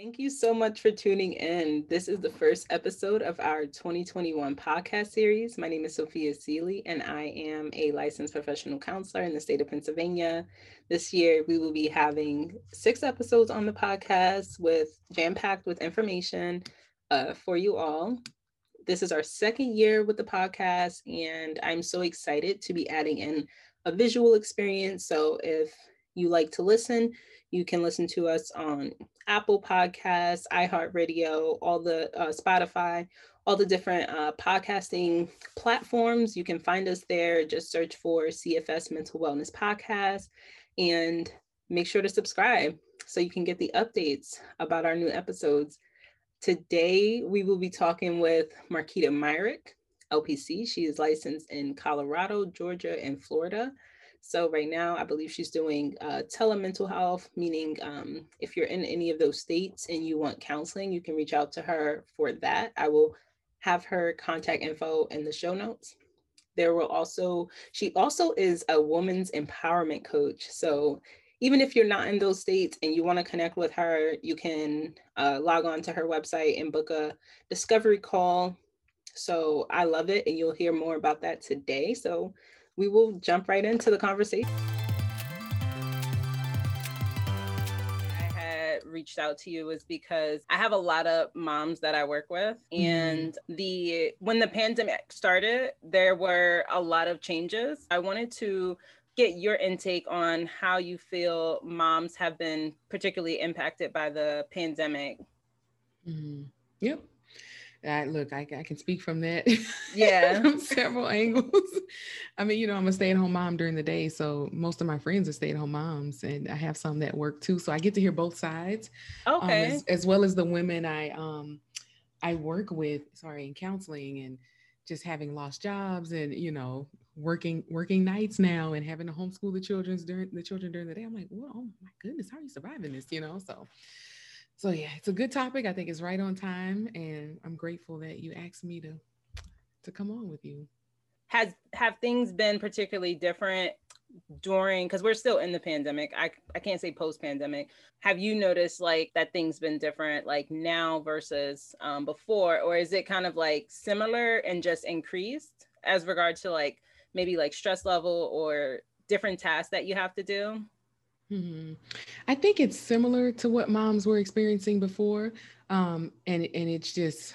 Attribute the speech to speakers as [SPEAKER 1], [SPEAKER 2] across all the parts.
[SPEAKER 1] Thank you so much for tuning in. This is the first episode of our 2021 podcast series. My name is Sophia Seeley, and I am a licensed professional counselor in the state of Pennsylvania. This year, we will be having six episodes on the podcast with jam packed with information uh, for you all. This is our second year with the podcast, and I'm so excited to be adding in a visual experience. So, if you like to listen, you can listen to us on Apple Podcasts, iHeartRadio, all the uh, Spotify, all the different uh, podcasting platforms. You can find us there. Just search for CFS Mental Wellness Podcast and make sure to subscribe so you can get the updates about our new episodes. Today, we will be talking with Marquita Myrick, LPC. She is licensed in Colorado, Georgia, and Florida. So right now, I believe she's doing uh, telemental health, meaning um, if you're in any of those states and you want counseling, you can reach out to her for that. I will have her contact info in the show notes. There will also, she also is a woman's empowerment coach. So even if you're not in those states and you want to connect with her, you can uh, log on to her website and book a discovery call. So I love it, and you'll hear more about that today. So we will jump right into the conversation. I had reached out to you is because I have a lot of moms that I work with mm-hmm. and the when the pandemic started there were a lot of changes. I wanted to get your intake on how you feel moms have been particularly impacted by the pandemic.
[SPEAKER 2] Mm-hmm. Yep. I look, I, I can speak from that.
[SPEAKER 1] Yeah.
[SPEAKER 2] from several angles. I mean, you know, I'm a stay at home mom during the day. So most of my friends are stay at home moms and I have some that work too. So I get to hear both sides.
[SPEAKER 1] Okay.
[SPEAKER 2] Um, as, as, well as the women I, um, I work with, sorry, in counseling and just having lost jobs and, you know, working, working nights now and having to homeschool the children's during the children during the day. I'm like, well, oh my goodness, how are you surviving this? You know? So so yeah, it's a good topic. I think it's right on time, and I'm grateful that you asked me to to come on with you.
[SPEAKER 1] Has have things been particularly different during because we're still in the pandemic i i can't say post pandemic have you noticed like that things been different like now versus um, before or is it kind of like similar and just increased as regard to like maybe like stress level or different tasks that you have to do
[SPEAKER 2] Mm-hmm. I think it's similar to what moms were experiencing before, um, and and it's just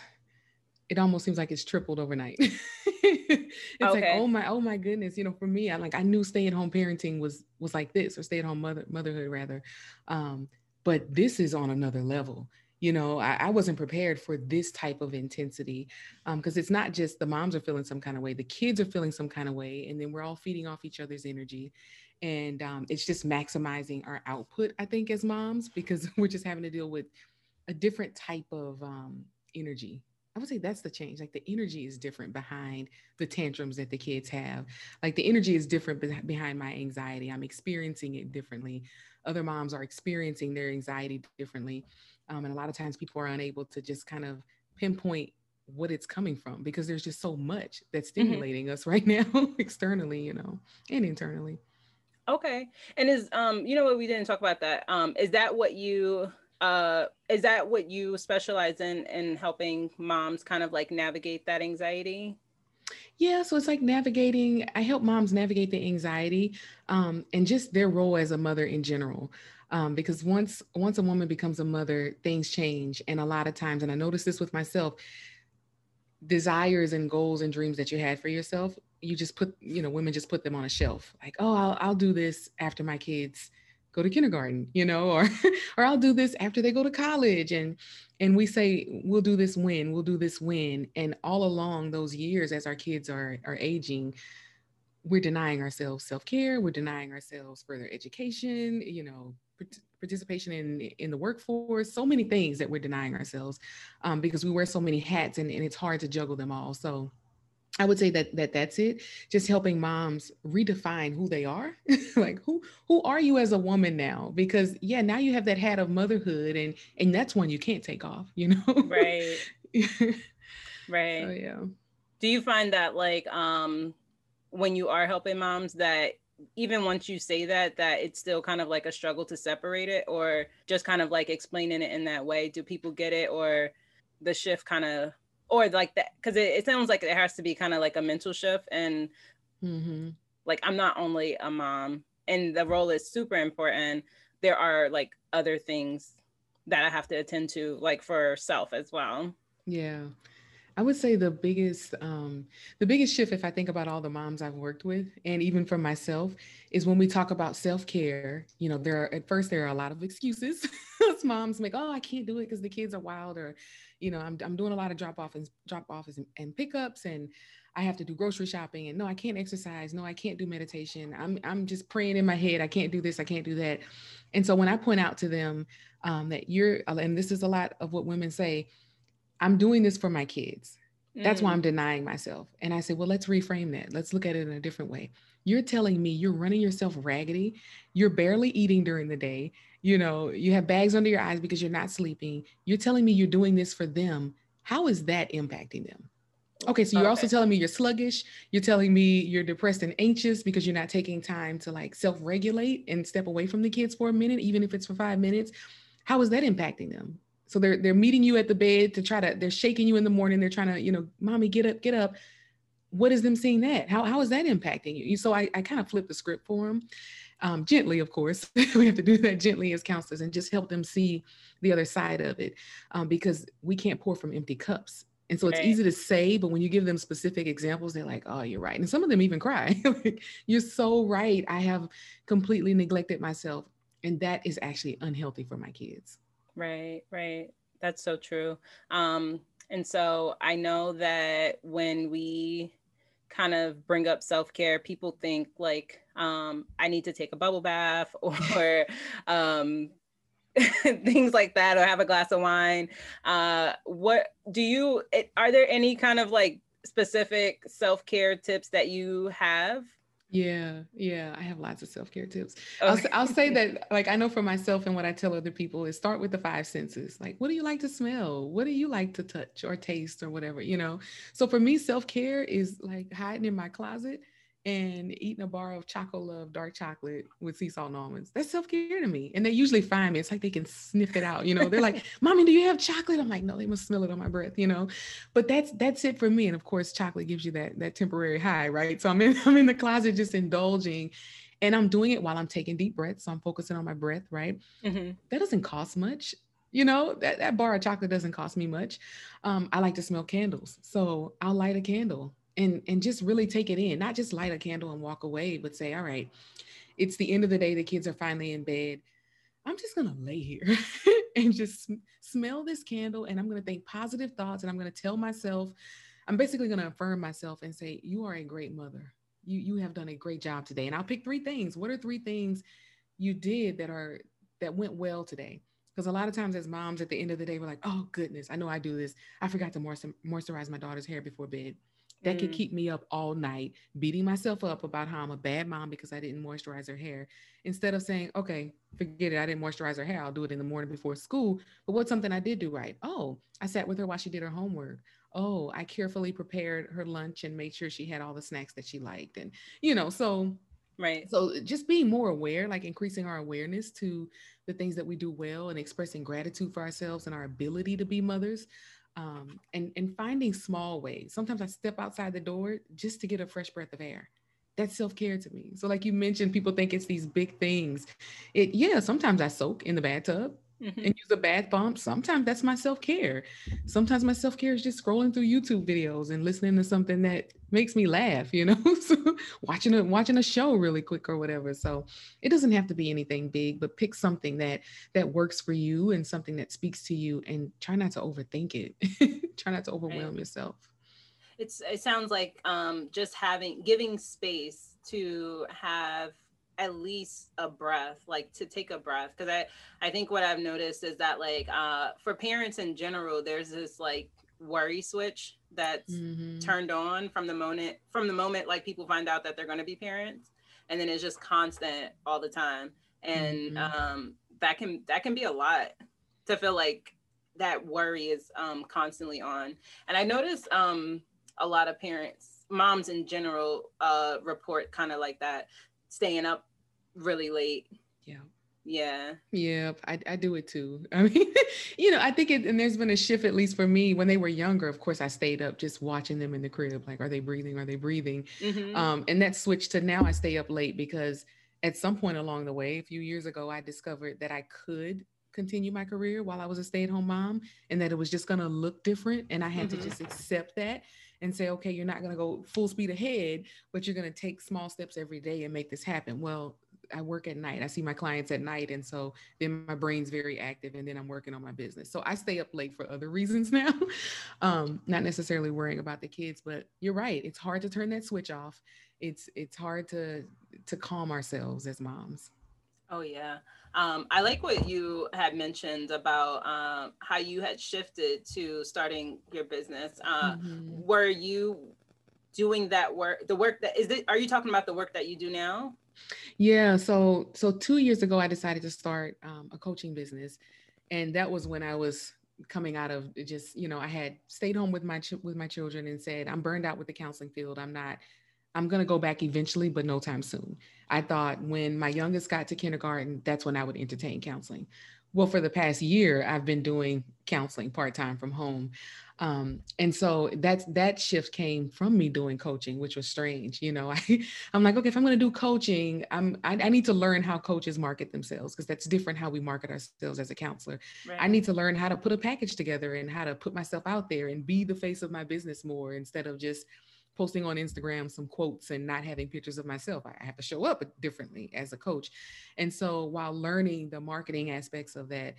[SPEAKER 2] it almost seems like it's tripled overnight. it's okay. like oh my oh my goodness, you know, for me, I like I knew stay at home parenting was was like this or stay at home mother motherhood rather, um, but this is on another level. You know, I, I wasn't prepared for this type of intensity because um, it's not just the moms are feeling some kind of way, the kids are feeling some kind of way, and then we're all feeding off each other's energy and um, it's just maximizing our output i think as moms because we're just having to deal with a different type of um, energy i would say that's the change like the energy is different behind the tantrums that the kids have like the energy is different behind my anxiety i'm experiencing it differently other moms are experiencing their anxiety differently um, and a lot of times people are unable to just kind of pinpoint what it's coming from because there's just so much that's mm-hmm. stimulating mm-hmm. us right now externally you know and internally
[SPEAKER 1] Okay. And is um you know what we didn't talk about that. Um is that what you uh is that what you specialize in in helping moms kind of like navigate that anxiety?
[SPEAKER 2] Yeah, so it's like navigating, I help moms navigate the anxiety um, and just their role as a mother in general. Um, because once once a woman becomes a mother, things change. And a lot of times, and I noticed this with myself, desires and goals and dreams that you had for yourself you just put you know women just put them on a shelf. Like oh I'll, I'll do this after my kids go to kindergarten you know or or I'll do this after they go to college. And and we say we'll do this when we'll do this when and all along those years as our kids are are aging we're denying ourselves self-care we're denying ourselves further education you know participation in in the workforce so many things that we're denying ourselves um, because we wear so many hats and, and it's hard to juggle them all. So I would say that that that's it. Just helping moms redefine who they are. like who who are you as a woman now? Because yeah, now you have that hat of motherhood and and that's one you can't take off, you know?
[SPEAKER 1] Right. right. So, yeah. Do you find that like um when you are helping moms that even once you say that that it's still kind of like a struggle to separate it or just kind of like explaining it in that way do people get it or the shift kind of or like that because it, it, sounds like it has to be kind of like a mental shift and mm-hmm. like i'm not only a mom and the role is super important there are like other things that i have to attend to like for self as well
[SPEAKER 2] yeah I would say the biggest um, the biggest shift, if I think about all the moms I've worked with, and even for myself, is when we talk about self care. You know, there are at first there are a lot of excuses. Us moms make, oh, I can't do it because the kids are wild, or you know, I'm I'm doing a lot of drop off and drop offs and, and pickups, and I have to do grocery shopping, and no, I can't exercise. No, I can't do meditation. I'm I'm just praying in my head. I can't do this. I can't do that. And so when I point out to them um, that you're, and this is a lot of what women say I'm doing this for my kids. That's why I'm mm. denying myself. And I said, well, let's reframe that. Let's look at it in a different way. You're telling me you're running yourself raggedy. You're barely eating during the day. You know, you have bags under your eyes because you're not sleeping. You're telling me you're doing this for them. How is that impacting them? Okay, so you're okay. also telling me you're sluggish. You're telling me you're depressed and anxious because you're not taking time to like self regulate and step away from the kids for a minute, even if it's for five minutes. How is that impacting them? So they're they're meeting you at the bed to try to they're shaking you in the morning. They're trying to, you know, mommy, get up, get up. What is them seeing that? How how is that impacting you? So I, I kind of flip the script for them. Um, gently, of course. we have to do that gently as counselors and just help them see the other side of it. Um, because we can't pour from empty cups. And so it's easy to say, but when you give them specific examples, they're like, oh, you're right. And some of them even cry. like, you're so right. I have completely neglected myself. And that is actually unhealthy for my kids.
[SPEAKER 1] Right, right. That's so true. Um, and so I know that when we kind of bring up self-care, people think like um, I need to take a bubble bath or um, things like that, or have a glass of wine. Uh, what do you? Are there any kind of like specific self-care tips that you have?
[SPEAKER 2] Yeah, yeah, I have lots of self care tips. Okay. I'll, I'll say that, like, I know for myself and what I tell other people is start with the five senses. Like, what do you like to smell? What do you like to touch or taste or whatever, you know? So for me, self care is like hiding in my closet and eating a bar of Chocolove dark chocolate with sea salt and almonds. That's self care to me. And they usually find me. It's like they can sniff it out. You know, they're like, "Mommy, do you have chocolate?" I'm like, "No, they must smell it on my breath." You know, but that's that's it for me. And of course, chocolate gives you that that temporary high, right? So I'm in I'm in the closet just indulging. And I'm doing it while I'm taking deep breaths. So I'm focusing on my breath, right? Mm-hmm. That doesn't cost much you know that, that bar of chocolate doesn't cost me much um, i like to smell candles so i'll light a candle and and just really take it in not just light a candle and walk away but say all right it's the end of the day the kids are finally in bed. I'm just going to lay here and just sm- smell this candle and i'm going to think positive thoughts and i'm going to tell myself i'm basically going to affirm myself and say you are a great mother. You you have done a great job today and i'll pick three things. What are three things you did that are that went well today? Because a lot of times as moms at the end of the day we're like oh goodness i know i do this. I forgot to moisturize my daughter's hair before bed that mm. could keep me up all night, beating myself up about how I'm a bad mom because I didn't moisturize her hair. Instead of saying, okay, forget it, I didn't moisturize her hair, I'll do it in the morning before school. But what's something I did do right? Oh, I sat with her while she did her homework. Oh, I carefully prepared her lunch and made sure she had all the snacks that she liked. And, you know, so
[SPEAKER 1] Right.
[SPEAKER 2] So just being more aware, like increasing our awareness to the things that we do well and expressing gratitude for ourselves and our ability to be mothers um, and and finding small ways. Sometimes I step outside the door just to get a fresh breath of air. That's self care to me. So, like you mentioned, people think it's these big things. It yeah. Sometimes I soak in the bathtub mm-hmm. and use a bath bomb. Sometimes that's my self care. Sometimes my self care is just scrolling through YouTube videos and listening to something that makes me laugh, you know, so watching a watching a show really quick or whatever. So it doesn't have to be anything big, but pick something that that works for you and something that speaks to you and try not to overthink it. try not to overwhelm right. yourself.
[SPEAKER 1] It's it sounds like um just having giving space to have at least a breath like to take a breath because i i think what i've noticed is that like uh for parents in general there's this like worry switch that's mm-hmm. turned on from the moment from the moment like people find out that they're going to be parents and then it's just constant all the time and mm-hmm. um that can that can be a lot to feel like that worry is um constantly on and i notice um a lot of parents moms in general uh report kind of like that staying up really late.
[SPEAKER 2] Yeah.
[SPEAKER 1] Yeah.
[SPEAKER 2] Yeah, I, I do it too. I mean, you know, I think it, and there's been a shift, at least for me, when they were younger. Of course, I stayed up just watching them in the crib. Like, are they breathing? Are they breathing? Mm-hmm. Um, and that switched to now I stay up late because at some point along the way, a few years ago, I discovered that I could continue my career while I was a stay at home mom and that it was just going to look different. And I had mm-hmm. to just accept that and say, okay, you're not going to go full speed ahead, but you're going to take small steps every day and make this happen. Well, I work at night. I see my clients at night. And so then my brain's very active and then I'm working on my business. So I stay up late for other reasons now. um, not necessarily worrying about the kids, but you're right. It's hard to turn that switch off. It's it's hard to to calm ourselves as moms.
[SPEAKER 1] Oh yeah. Um, I like what you had mentioned about um, how you had shifted to starting your business. Uh, mm-hmm. Were you doing that work? The work that is it? Are you talking about the work that you do now?
[SPEAKER 2] Yeah. So so two years ago, I decided to start um, a coaching business, and that was when I was coming out of just you know I had stayed home with my ch- with my children and said I'm burned out with the counseling field. I'm not. I'm going to go back eventually, but no time soon. I thought when my youngest got to kindergarten, that's when I would entertain counseling. Well, for the past year, I've been doing counseling part time from home. Um, and so that's that shift came from me doing coaching, which was strange. You know, I, I'm like, okay, if I'm going to do coaching, I'm I, I, need to learn how coaches market themselves because that's different how we market ourselves as a counselor. Right. I need to learn how to put a package together and how to put myself out there and be the face of my business more instead of just posting on Instagram some quotes and not having pictures of myself. I have to show up differently as a coach. And so while learning the marketing aspects of that,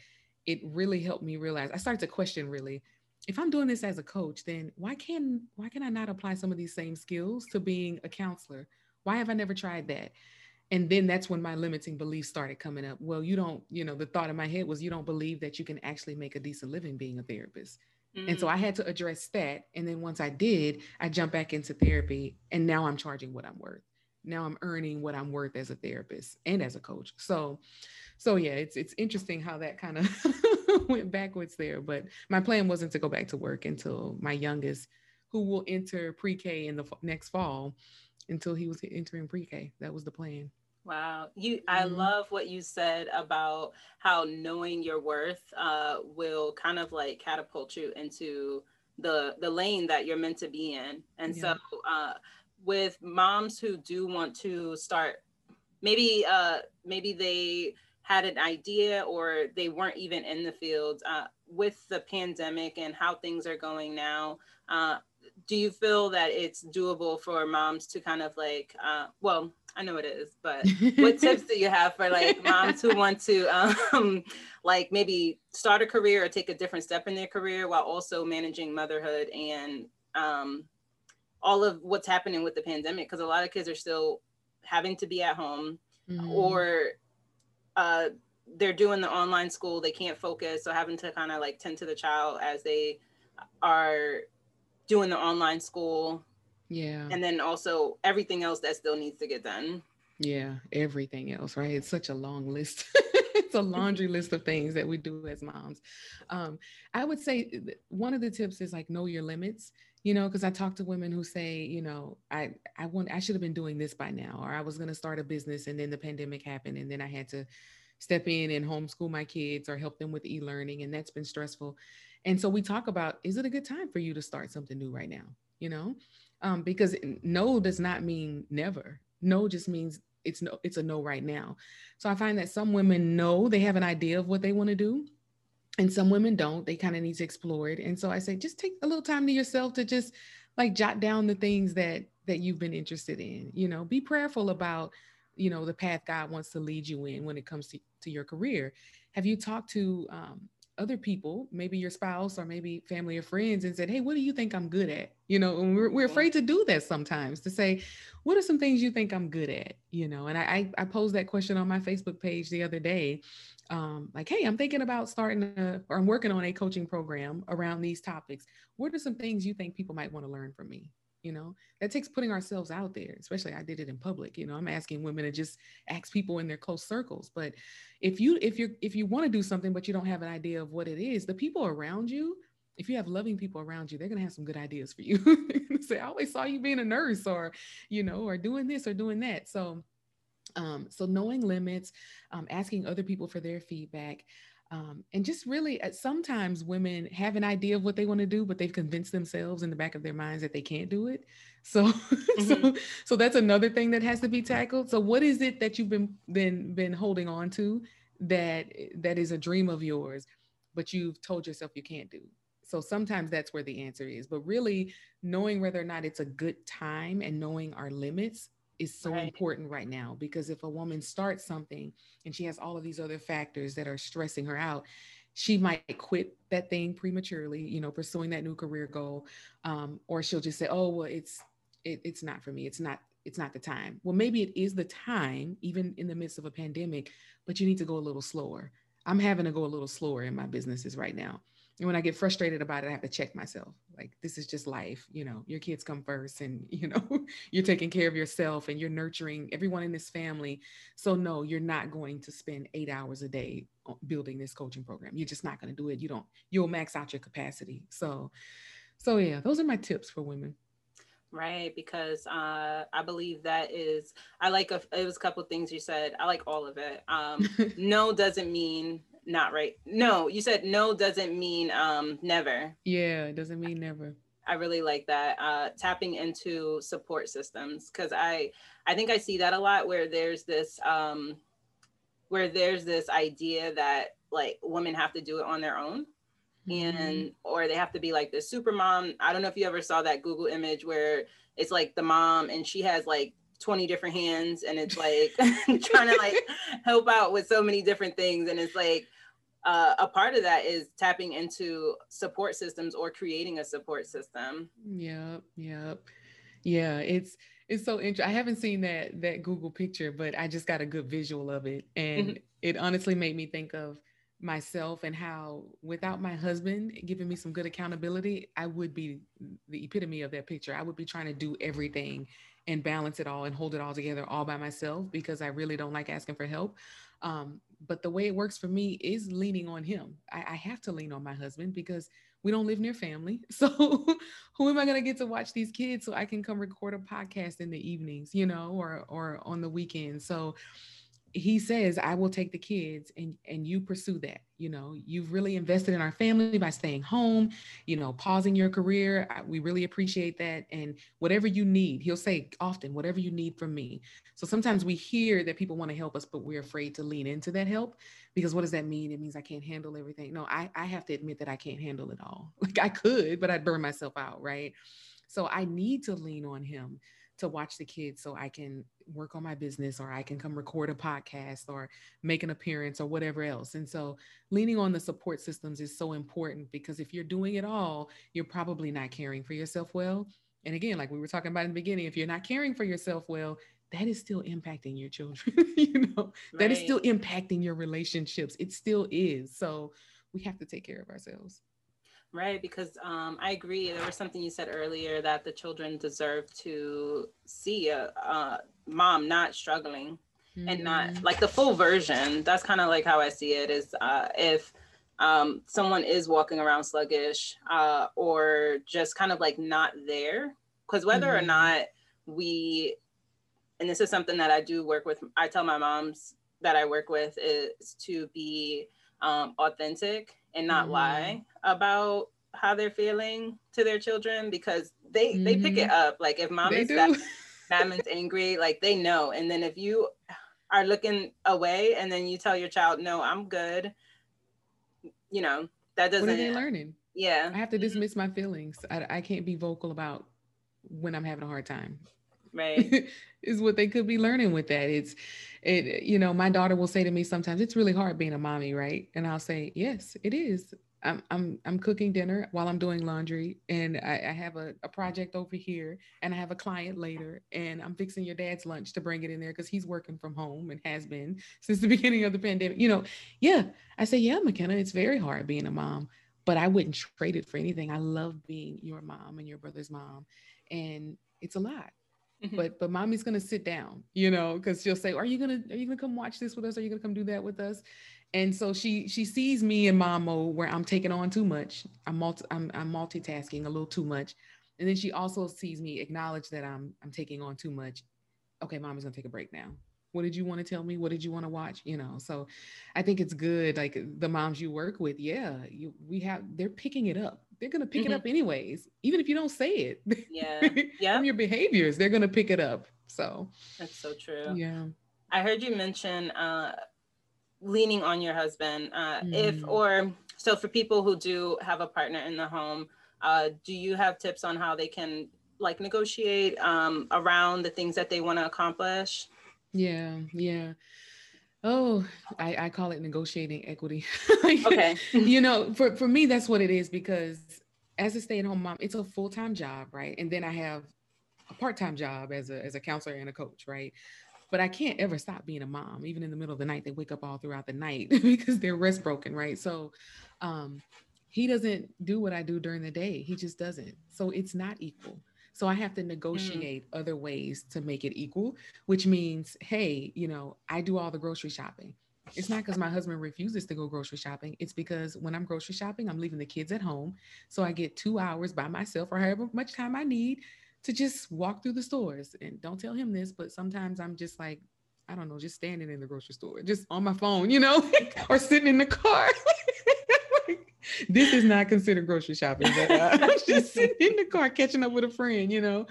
[SPEAKER 2] it really helped me realize I started to question really if I'm doing this as a coach, then why can why can I not apply some of these same skills to being a counselor? Why have I never tried that? And then that's when my limiting beliefs started coming up. Well, you don't, you know, the thought in my head was you don't believe that you can actually make a decent living being a therapist. Mm-hmm. And so mm. I had to address that. And then once I did, I jumped back into therapy and now I'm charging what I'm worth. Now I'm earning what I'm worth as a therapist and as a coach. So so yeah, it's it's interesting how that kind of went backwards there. But my plan wasn't to go back to work until my youngest, who will enter pre-K in the f- next fall, until he was entering pre-K. That was the plan.
[SPEAKER 1] Wow, you! I mm-hmm. love what you said about how knowing your worth uh, will kind of like catapult you into the the lane that you're meant to be in. And yeah. so, uh, with moms who do want to start, maybe uh, maybe they had an idea or they weren't even in the field uh, with the pandemic and how things are going now uh, do you feel that it's doable for moms to kind of like uh, well i know it is but what tips do you have for like moms who want to um, like maybe start a career or take a different step in their career while also managing motherhood and um, all of what's happening with the pandemic because a lot of kids are still having to be at home mm-hmm. or uh, they're doing the online school, they can't focus, so having to kind of like tend to the child as they are doing the online school.
[SPEAKER 2] Yeah.
[SPEAKER 1] And then also everything else that still needs to get done.
[SPEAKER 2] Yeah, everything else, right? It's such a long list. it's a laundry list of things that we do as moms. Um, I would say one of the tips is like know your limits you know because i talk to women who say you know i i want i should have been doing this by now or i was going to start a business and then the pandemic happened and then i had to step in and homeschool my kids or help them with e-learning and that's been stressful and so we talk about is it a good time for you to start something new right now you know? Um, because no does not mean never. No just means it's no it's a no right now. So i find that some women know they have an idea of what they want to do and some women don't. They kind of need to explore it. And so i say just take a little time to yourself to just like jot down the things that that you've been interested in you know? Be prayerful about you know the path god wants to lead you in when it comes to, to your career. Have you talked to um, other people, maybe your spouse or maybe family or friends, and said, Hey, what do you think I'm good at? You know, and we're, we're afraid to do that sometimes to say, What are some things you think I'm good at? You know, and I, I posed that question on my Facebook page the other day. Um, like, Hey, I'm thinking about starting a, or I'm working on a coaching program around these topics. What are some things you think people might want to learn from me? You know? That takes putting ourselves out there especially i did it in public you know? I'm asking women to just ask people in their close circles but if you if you're if you want to do something but you don't have an idea of what it is the people around you if you have loving people around you they're going to have some good ideas for you. Say i always saw you being a nurse or you know or doing this or doing that. So Um, so knowing limits, um, asking other people for their feedback, um, and just really uh, sometimes women have an idea of what they want to do but they've convinced themselves in the back of their minds that they can't do it. So mm-hmm. so so that's another thing that has to be tackled. So what is it that you've been been been holding on to that that is a dream of yours but you've told yourself you can't do? So sometimes that's where the answer is but really knowing whether or not it's a good time and knowing our limits is so right. important right now because if a woman starts something and she has all of these other factors that are stressing her out she might quit that thing prematurely you know pursuing that new career goal um, or she'll just say oh well it's it, it's not for me. It's not it's not the time. Well maybe it is the time even in the midst of a pandemic but you need to go a little slower. I'm having to go a little slower in my businesses right now and when I get frustrated about it, I have to check myself. Like, this is just life. You know, your kids come first, and, you know, you're taking care of yourself and you're nurturing everyone in this family. So, no, you're not going to spend eight hours a day building this coaching program. You're just not going to do it. You don't, you'll max out your capacity. So, so yeah, those are my tips for women
[SPEAKER 1] right because uh, i believe that is i like a, it was a couple things you said i like all of it um, no doesn't mean not right. No, you said no doesn't mean um never.
[SPEAKER 2] Yeah, it doesn't mean never.
[SPEAKER 1] I really like that. Uh, tapping into support systems because I I think I see that a lot where there's this um where there's this idea that like women have to do it on their own mm-hmm. and or they have to be like the super mom. I don't know if you ever saw that Google image where it's like the mom and she has like 20 different hands and it's like trying to like help out with so many different things and it's like uh, a part of that is tapping into support systems or creating a support system.
[SPEAKER 2] Yep, yep, yeah. It's it's so interesting. I haven't seen that that Google picture, but I just got a good visual of it, and mm-hmm. it honestly made me think of myself and how without my husband giving me some good accountability i would be the epitome of that picture i would be trying to do everything and balance it all and hold it all together all by myself because i really don't like asking for help um, but the way it works for me is leaning on him. I, I have to lean on my husband because we don't live near family. So who am I going to get to watch these kids so I can come record a podcast in the evenings, you know, or or on the weekends. So he says i will take the kids and and you pursue that you know you've really invested in our family by staying home you know pausing your career. We really appreciate that. And whatever you need he'll say often whatever you need from me. So sometimes we hear that people want to help us but we're afraid to lean into that help because what does that mean? It means i can't handle everything. No i i have to admit that i can't handle it all. Like i could but i'd burn myself out right? So i need to lean on him to watch the kids so I can work on my business or I can come record a podcast or make an appearance or whatever else. And so leaning on the support systems is so important because if you're doing it all, you're probably not caring for yourself well. And again, like we were talking about in the beginning, if you're not caring for yourself well, that is still impacting your children, you know, right. that is still impacting your relationships. It still is. So we have to take care of ourselves.
[SPEAKER 1] Right, because um, I agree. There was something you said earlier that the children deserve to see a, a mom not struggling mm-hmm. and not mm-hmm. like the full version. That's kind of like how I see it. Is uh, if um, someone is walking around sluggish uh, or just kind of like not there, because whether mm-hmm. or not we, and this is something that I do work with. I tell my moms that I work with is to be um, authentic and not mm-hmm. lie about how they're feeling to their children because they mm-hmm. they pick it mm-hmm. up. Like if mom they is that, Mademo's angry, like they know. And then if you are looking away and then you tell your child, no, I'm good, you know, that doesn't.
[SPEAKER 2] What are they learning?
[SPEAKER 1] Yeah.
[SPEAKER 2] I have to dismiss my feelings. I, I can't be vocal about when I'm having a hard time.
[SPEAKER 1] Right.
[SPEAKER 2] is what they could be learning with that. It's it, you know, my daughter will say to me sometimes, it's really hard being a mommy, right? And I'll say, Yes, it is. I'm I'm I'm cooking dinner while I'm doing laundry, and I, I have a, a project over here, and I have a client later, and I'm fixing your dad's lunch to bring it in there because he's working from home and has been since the beginning of the pandemic. You know, yeah. I say, yeah, McKenna, it's very hard being a mom, but I wouldn't trade it for anything. I love being your mom and your brother's mom, and it's a lot. Mm-hmm. But but mommy's gonna sit down, you know, because she'll say, "Are you gonna are you gonna come watch this with us? Are you gonna come do that with us?" And so she she sees me in mom mode where I'm taking on too much. I'm multi I'm, I'm multitasking a little too much, and then she also sees me acknowledge that I'm I'm taking on too much. Okay, mommy's gonna take a break now. What did you want to tell me? What did you want to watch? You know so i think it's good like the moms you work with yeah you, we have they're picking it up. They're going to pick mm-hmm. it up anyways. Even if you don't say it
[SPEAKER 1] yeah. yeah
[SPEAKER 2] from your behaviors they're going to pick it up so.
[SPEAKER 1] That's so true.
[SPEAKER 2] Yeah.
[SPEAKER 1] I heard you mention uh leaning on your husband uh mm. if or so for people who do have a partner in the home uh do you have tips on how they can like negotiate um around the things that they want to accomplish
[SPEAKER 2] yeah yeah Oh, I, I call it negotiating equity.
[SPEAKER 1] okay.
[SPEAKER 2] you know, for, for me, that's what it is because as a stay-at-home mom, it's a full-time job, right? And then I have a part-time job as a as a counselor and a coach, right? But I can't ever stop being a mom. Even in the middle of the night, they wake up all throughout the night because they're rest broken, right? So um he doesn't do what I do during the day. He just doesn't. So it's not equal. So I have to mm. negotiate mm. other ways to make it equal, which means, hey, you know, I do all the grocery shopping. It's not because my husband refuses to go grocery shopping. It's because when I'm grocery shopping, I'm leaving the kids at home. So I get two hours by myself or however much time I need to just walk through the stores. And don't tell him this, but sometimes I'm just like, I don't know, just standing in the grocery store, just on my phone, you know, or sitting in the car. this is not considered grocery shopping, but uh, I'm just sitting in the car catching up with a friend, you know.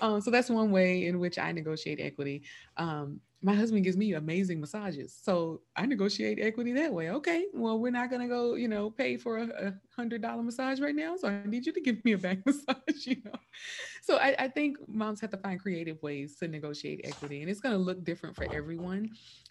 [SPEAKER 2] Um, so that's one way in which I negotiate equity. Um, my husband gives me amazing massages, so I negotiate equity that way. Okay, well, we're not gonna go, you know, pay for a, a hundred dollar massage right now, so I need you to give me a back massage, you know. So I, I think moms have to find creative ways to negotiate equity, and it's gonna look different for everyone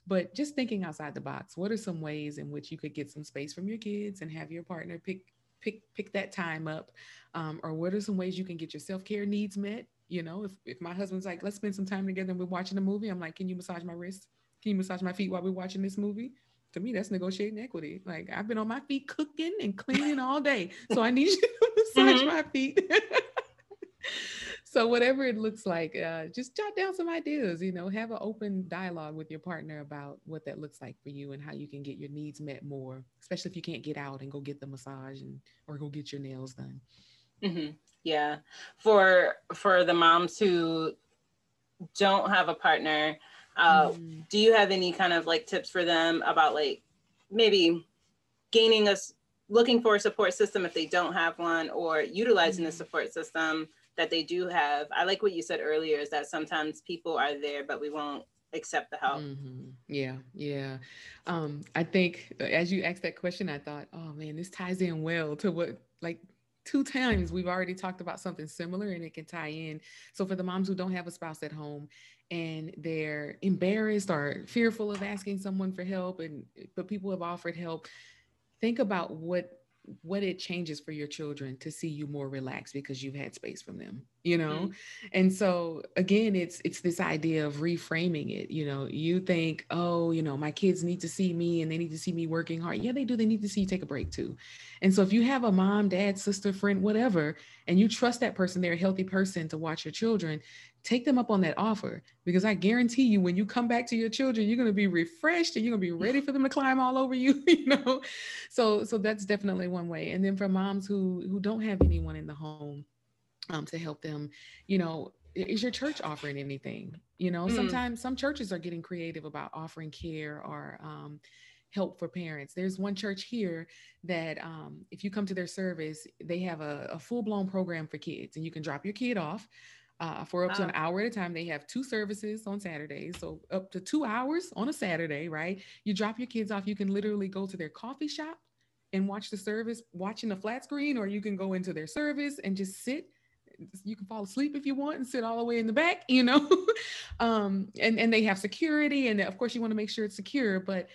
[SPEAKER 2] but just thinking outside the box what are some ways in which you could get some space from your kids and have your partner pick pick pick that time up um, or what are some ways you can get your self-care needs met you know if, if my husband's like let's spend some time together and we're watching a movie i'm like can you massage my wrist? Can you massage my feet while we're watching this movie? To me that's negotiating equity. Like i've been on my feet cooking and cleaning all day so i need you to massage mm-hmm. my feet. So whatever it looks like uh, just jot down some ideas you know have an open dialogue with your partner about what that looks like for you and how you can get your needs met more especially if you can't get out and go get the massage and or go get your nails done.
[SPEAKER 1] Mm-hmm. Yeah for for the moms who don't have a partner uh, mm. do you have any kind of like tips for them about like maybe gaining us looking for a support system if they don't have one or utilizing mm. the support system that they do have. I like what you said earlier is that sometimes people are there, but we won't accept the help.
[SPEAKER 2] Mm-hmm. Yeah, yeah. Um, I think as you asked that question, I thought, oh man, this ties in well to what like two times we've already talked about something similar and it can tie in. So for the moms who don't have a spouse at home and they're embarrassed or fearful of asking someone for help and but people have offered help, think about what what it changes for your children to see you more relaxed because you've had space from them you know? Mm-hmm. and so again it's it's this idea of reframing it you know? You think oh you know my kids need to see me and they need to see me working hard. Yeah they do. They need to see you take a break too. And so if you have a mom dad sister friend whatever and you trust that person they're a healthy person to watch your children take them up on that offer because I guarantee you when you come back to your children, you're going to be refreshed and you're going to be ready for them to climb all over you, you know? So, so that's definitely one way. And then for moms who, who don't have anyone in the home um, to help them, you know, is your church offering anything? You know, mm. sometimes some churches are getting creative about offering care or, um, help for parents. There's one church here that um, if you come to their service, they have a, a full blown program for kids, and you can drop your kid off uh, for up to an hour at a time. They have two services on Saturdays, so up to two hours on a Saturday, right? You drop your kids off, you can literally go to their coffee shop and watch the service watching a flat screen, or you can go into their service and just sit. You can fall asleep if you want and sit all the way in the back, you know. um, and and they have security, and of course you want to make sure it's secure, but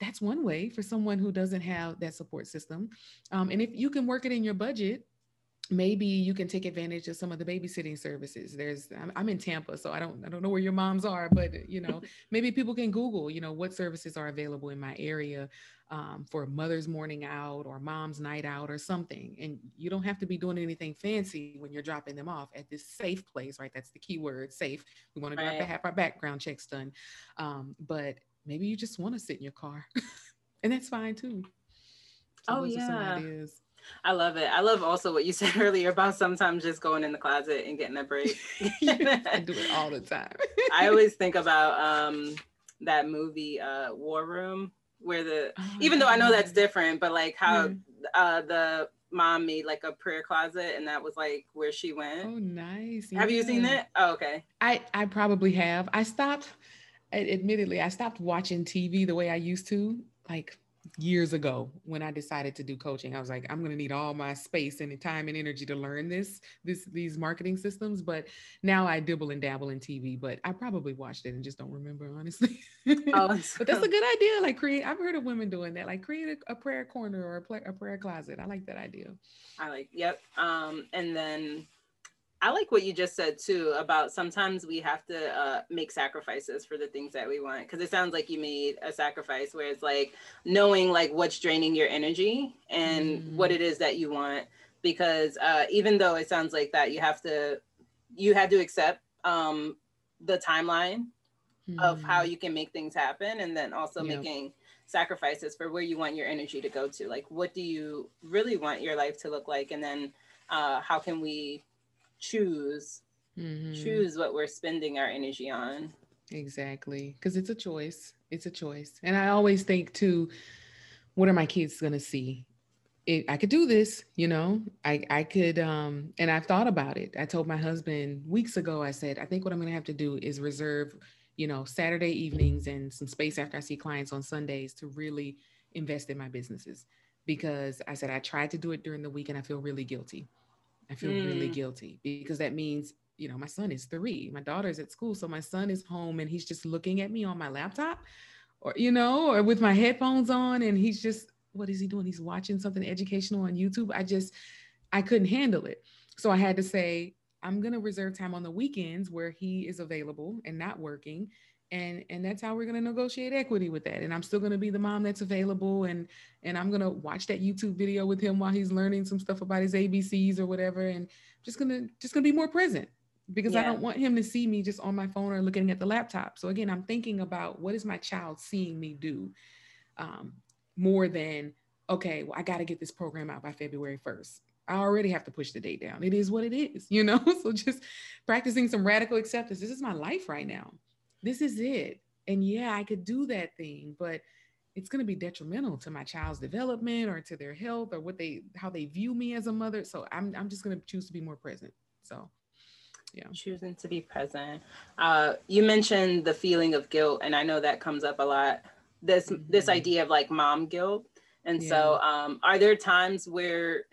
[SPEAKER 2] that's one way for someone who doesn't have that support system. Um, and if you can work it in your budget, maybe you can take advantage of some of the babysitting services. There's I'm, I'm, in tampa so i don't i don't know where your moms are but you know maybe people can google you know what services are available in my area um, for mother's morning out or mom's night out or something. And you don't have to be doing anything fancy when you're dropping them off at this safe place right? That's the key word safe. We want to have our background checks done. Um, but maybe you just want to sit in your car and that's fine too.
[SPEAKER 1] So oh yeah I love it. I love also what you said earlier about sometimes just going in the closet and getting a break.
[SPEAKER 2] I do it all the time.
[SPEAKER 1] I always think about um, that movie uh War Room where the oh, even though I know that's different, but like how mm. uh the mom made like a prayer closet and that was like where she went.
[SPEAKER 2] Oh nice.
[SPEAKER 1] Have yeah. you seen it? Oh, okay.
[SPEAKER 2] I I probably have. I stopped admittedly I stopped watching TV the way I used to like years ago when I decided to do coaching. I was like, I'm going to need all my space and time and energy to learn this, this, these marketing systems. But now I dibble and dabble in TV, but I probably watched it and just don't remember honestly. Oh, but that's a good idea. Like create, I've heard of women doing that, like create a, a prayer corner or a, play, a prayer closet. I like that idea.
[SPEAKER 1] I like, yep. Um, and then I like what you just said too about sometimes we have to uh, make sacrifices for the things that we want because it sounds like you made a sacrifice where it's like knowing like what's draining your energy and mm. what it is that you want because uh, even though it sounds like that you have to you had to accept um, the timeline mm. of how mm. you can make things happen and then also yep. making sacrifices for where you want your energy to go to like what do you really want your life to look like and then uh, how can we choose mm-hmm. choose what we're spending our energy on
[SPEAKER 2] exactly because it's a choice it's a choice and i always think too what are my kids going to see it, I could do this, you know, I, I could, um, and I've thought about it. I told my husband weeks ago, I said, I think what I'm going to have to do is reserve, you know, Saturday evenings and some space after I see clients on Sundays to really invest in my businesses. Because I said, I tried to do it during the week and I feel really guilty. I feel mm. really guilty because that means, you know, my son is three, my daughter's at school. So my son is home and he's just looking at me on my laptop or, you know, or with my headphones on and he's just, what is he doing? He's watching something educational on YouTube. I just, I couldn't handle it. So I had to say, I'm going to reserve time on the weekends where he is available and not working and and that's how we're going to negotiate equity with that and i'm still going to be the mom that's available and and i'm going to watch that youtube video with him while he's learning some stuff about his abcs or whatever and just going to just going to be more present because yeah. i don't want him to see me just on my phone or looking at the laptop so again i'm thinking about what is my child seeing me do um, more than okay well i got to get this program out by february 1st I already have to push the date down. It is what it is, you know? So just practicing some radical acceptance. This is my life right now this is it. And yeah, I could do that thing, but it's going to be detrimental to my child's development or to their health or what they how they view me as a mother. So I'm I'm just going to choose to be more present. So yeah
[SPEAKER 1] choosing to be present uh, you mentioned the feeling of guilt and i know that comes up a lot this mm-hmm. this idea of like mom guilt and yeah. so um, are there times where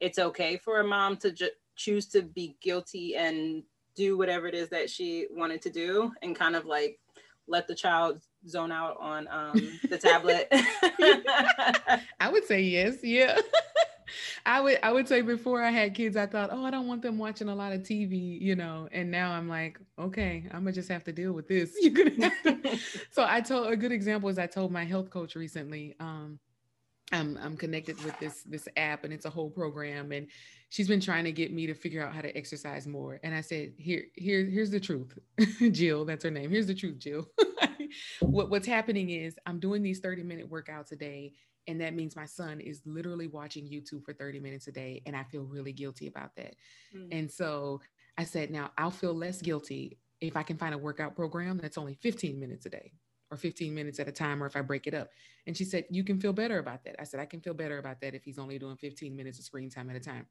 [SPEAKER 1] it's okay for a mom to ju- choose to be guilty and do whatever it is that she wanted to do and kind of like let the child zone out on um, the tablet?
[SPEAKER 2] I would say yes. Yeah. I would I would say before I had kids, I thought, oh, I don't want them watching a lot of TV, you know. And now I'm like, okay, I'm gonna just have to deal with this. You're gonna have to. so I told a good example is I told my health coach recently, um, I'm I'm connected with this this app and it's a whole program and she's been trying to get me to figure out how to exercise more. And I said here here here's the truth Jill that's her name here's the truth Jill. What what's happening is I'm doing these 30 minute workouts a day and that means my son is literally watching YouTube for 30 minutes a day and I feel really guilty about that. Mm. and so I said now I'll feel less guilty if I can find a workout program that's only 15 minutes a day or 15 minutes at a time or if I break it up. And she said, You can feel better about that. I said, I can feel better about that if he's only doing 15 minutes of screen time at a time.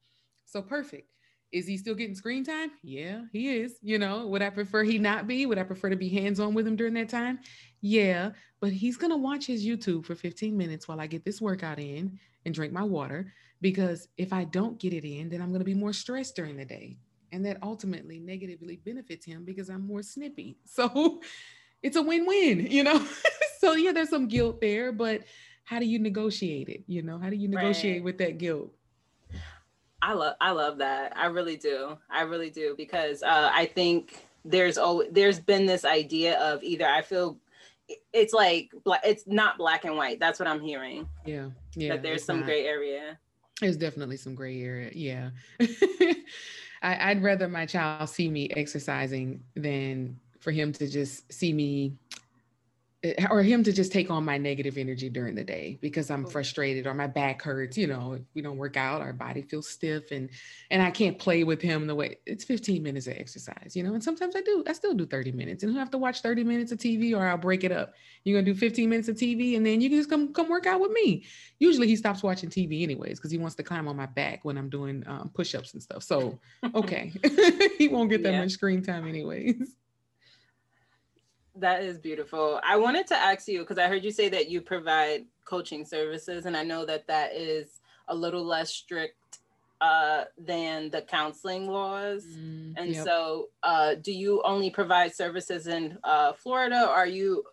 [SPEAKER 2] So perfect. Is he still getting screen time? Yeah, he is. You know, would I prefer he not be? Would I prefer to be hands on with him during that time? Yeah, but he's going to watch his YouTube for 15 minutes while I get this workout in and drink my water. Because if I don't get it in, then I'm going to be more stressed during the day. And that ultimately negatively benefits him because I'm more snippy. So it's a win-win, you know? so yeah, there's some guilt there, but how do you negotiate it? You know, how do you negotiate right. with that guilt?
[SPEAKER 1] I love I love that. I really do. I really do because uh, I think there's always there's been this idea of either I feel it's like it's not black and white. That's what I'm hearing.
[SPEAKER 2] Yeah, yeah.
[SPEAKER 1] That there's some not. gray area.
[SPEAKER 2] There's definitely some gray area. Yeah. I, would rather my child see me exercising than for him to just see me eh, or him to just take on my negative energy during the day because I'm frustrated or my back hurts. You know, if we don't work out, our body feels stiff and and I can't play with him the way it's 15 minutes of exercise, you know. And sometimes I do, I still do 30 minutes and he'll have to watch 30 minutes of TV or I'll break it up. You're gonna do 15 minutes of TV and then you can just come come work out with me. Usually he stops watching TV anyways because he wants to climb on my back when I'm doing um, push-ups and stuff. So okay, he won't get that yeah. much screen time anyways.
[SPEAKER 1] That is beautiful. I wanted to ask you because I heard you say that you provide coaching services, and I know that that is a little less strict uh, than the counseling laws. Mm, and yep. so, uh, do you only provide services in uh, Florida? Or are you?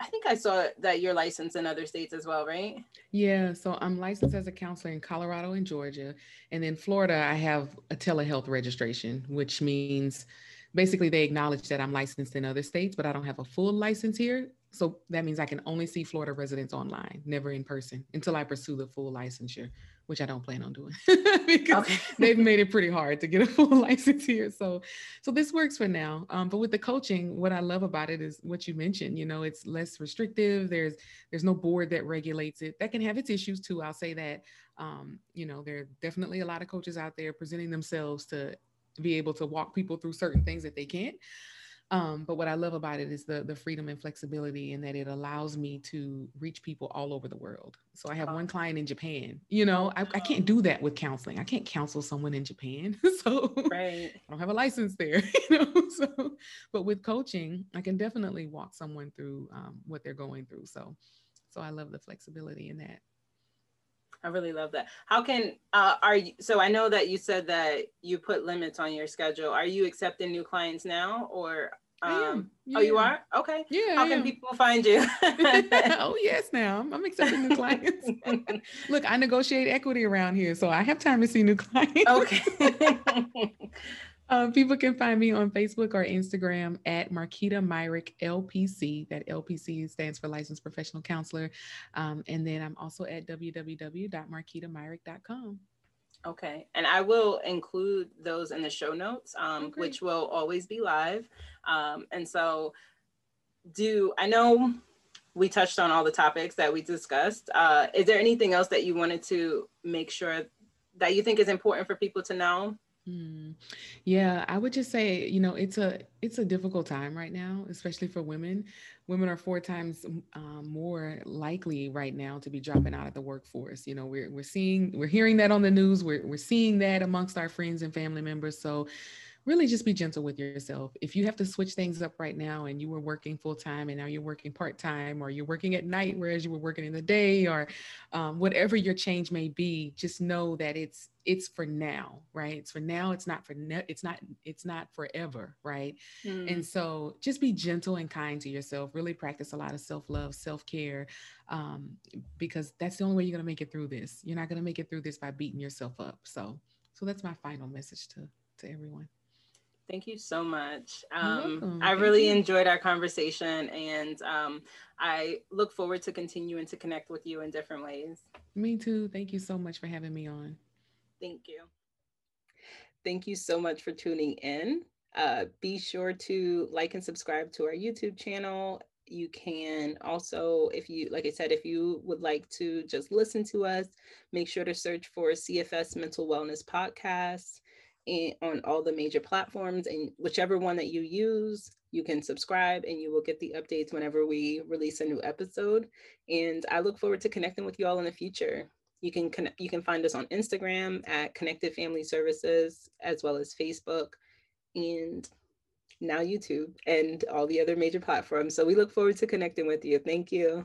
[SPEAKER 1] I think I saw that you're licensed in other states as well, right?
[SPEAKER 2] Yeah, so I'm licensed as a counselor in Colorado and Georgia, and in Florida I have a telehealth registration, which means basically they acknowledge that I'm licensed in other states, but I don't have a full license here. So that means I can only see Florida residents online, never in person, until I pursue the full licensure, which I don't plan on doing because okay. they've made it pretty hard to get a full license here. So, so this works for now. Um, but with the coaching, what I love about it is what you mentioned. You know, it's less restrictive. There's there's no board that regulates it. That can have its issues too. I'll say that. Um, you know, there are definitely a lot of coaches out there presenting themselves to be able to walk people through certain things that they can't. Um, but what I love about it is the the freedom and flexibility, and that it allows me to reach people all over the world. So I have one client in Japan. You know, I, I can't do that with counseling. I can't counsel someone in Japan, so right. I don't have a license there. You know, so but with coaching, I can definitely walk someone through um, what they're going through. So, so I love the flexibility in that.
[SPEAKER 1] I really love that. How can uh, are you? So I know that you said that you put limits on your schedule. Are you accepting new clients now, or um, yeah. oh, you are okay?
[SPEAKER 2] Yeah.
[SPEAKER 1] How can people find you?
[SPEAKER 2] oh yes, now I'm, I'm accepting new clients. Look, I negotiate equity around here, so I have time to see new clients.
[SPEAKER 1] Okay.
[SPEAKER 2] Uh, people can find me on Facebook or Instagram at Marquita Myrick LPC. That LPC stands for Licensed Professional Counselor. Um, and then I'm also at www.marquitamyrick.com.
[SPEAKER 1] Okay. And I will include those in the show notes, um, okay. which will always be live. Um, and so, do I know we touched on all the topics that we discussed? Uh, is there anything else that you wanted to make sure that you think is important for people to know?
[SPEAKER 2] Mm. Yeah, I would just say, you know, it's a it's a difficult time right now, especially for women. Women are four times um, more likely right now to be dropping out of the workforce. You know, we're we're seeing we're hearing that on the news. We're we're seeing that amongst our friends and family members. So really just be gentle with yourself. If you have to switch things up right now and you were working full time and now you're working part time or you're working at night whereas you were working in the day or um, whatever your change may be, just know that it's it's for now, right? It's for now. It's not for ne- it's not it's not forever, right? Mm. And so just be gentle and kind to yourself. Really practice a lot of self love, self care, um, because that's the only way you're gonna make it through this. You're not gonna make it through this by beating yourself up. So so that's my final message to to everyone.
[SPEAKER 1] Thank you so much. Um, I really enjoyed our conversation and um, I look forward to continuing to connect with you in different ways.
[SPEAKER 2] Me too. Thank you so much for having me on.
[SPEAKER 1] Thank you. Thank you so much for tuning in. Uh, be sure to like and subscribe to our YouTube channel. You can also, if you, like I said, if you would like to just listen to us, make sure to search for CFS Mental Wellness Podcast in, on all the major platforms and whichever one that you use you can subscribe and you will get the updates whenever we release a new episode. And i look forward to connecting with you all in the future. You can connect, you can find us on instagram at connected family services as well as facebook and now youtube and all the other major platforms. So we look forward to connecting with you. Thank you